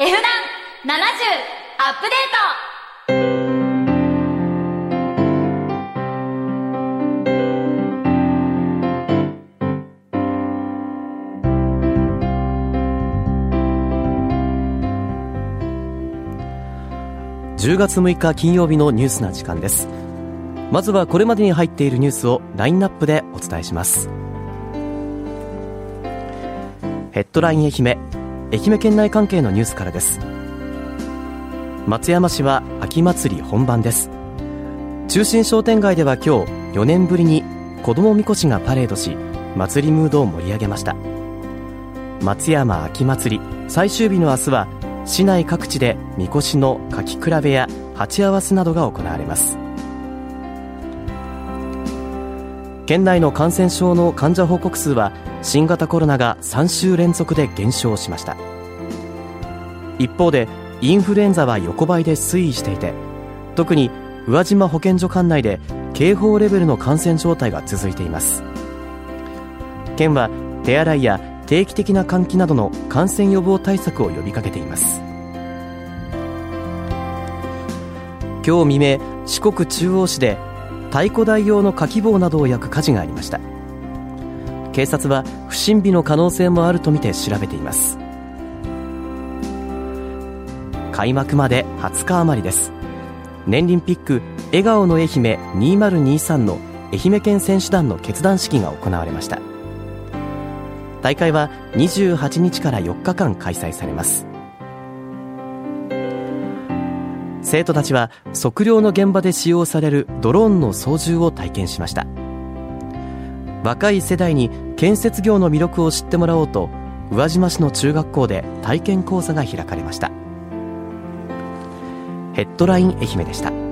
F 難70アップデート。10月6日金曜日のニュースな時間です。まずはこれまでに入っているニュースをラインナップでお伝えします。ヘッドライン愛媛。愛媛県内関係のニュースからです。松山市は秋祭り本番です。中心商店街では今日4年ぶりに子どもみこしがパレードし祭りムードを盛り上げました。松山秋祭り最終日の明日は市内各地でみこしの書き比べや鉢合わせなどが行われます。県内の感染症の患者報告数は新型コロナが3週連続で減少しました。一方でインフルエンザは横ばいで推移していて特に宇和島保健所管内で警報レベルの感染状態が続いています。県は手洗いや定期的な換気などの感染予防対策を呼びかけています。今日未明四国中央市で太鼓台用のかき棒などを焼く火事がありました。警察は不審火の可能性もあるとみて調べています。開幕まで20日余りです。年輪ピック笑顔の愛媛2023の愛媛県選手団の決断式が行われました。大会は28日から4日間開催されます。生徒たちは測量の現場で使用されるドローンの操縦を体験しました。若い世代に建設業の魅力を知ってもらおうと宇和島市の中学校で体験講座が開かれました。ヘッドライン愛媛でした。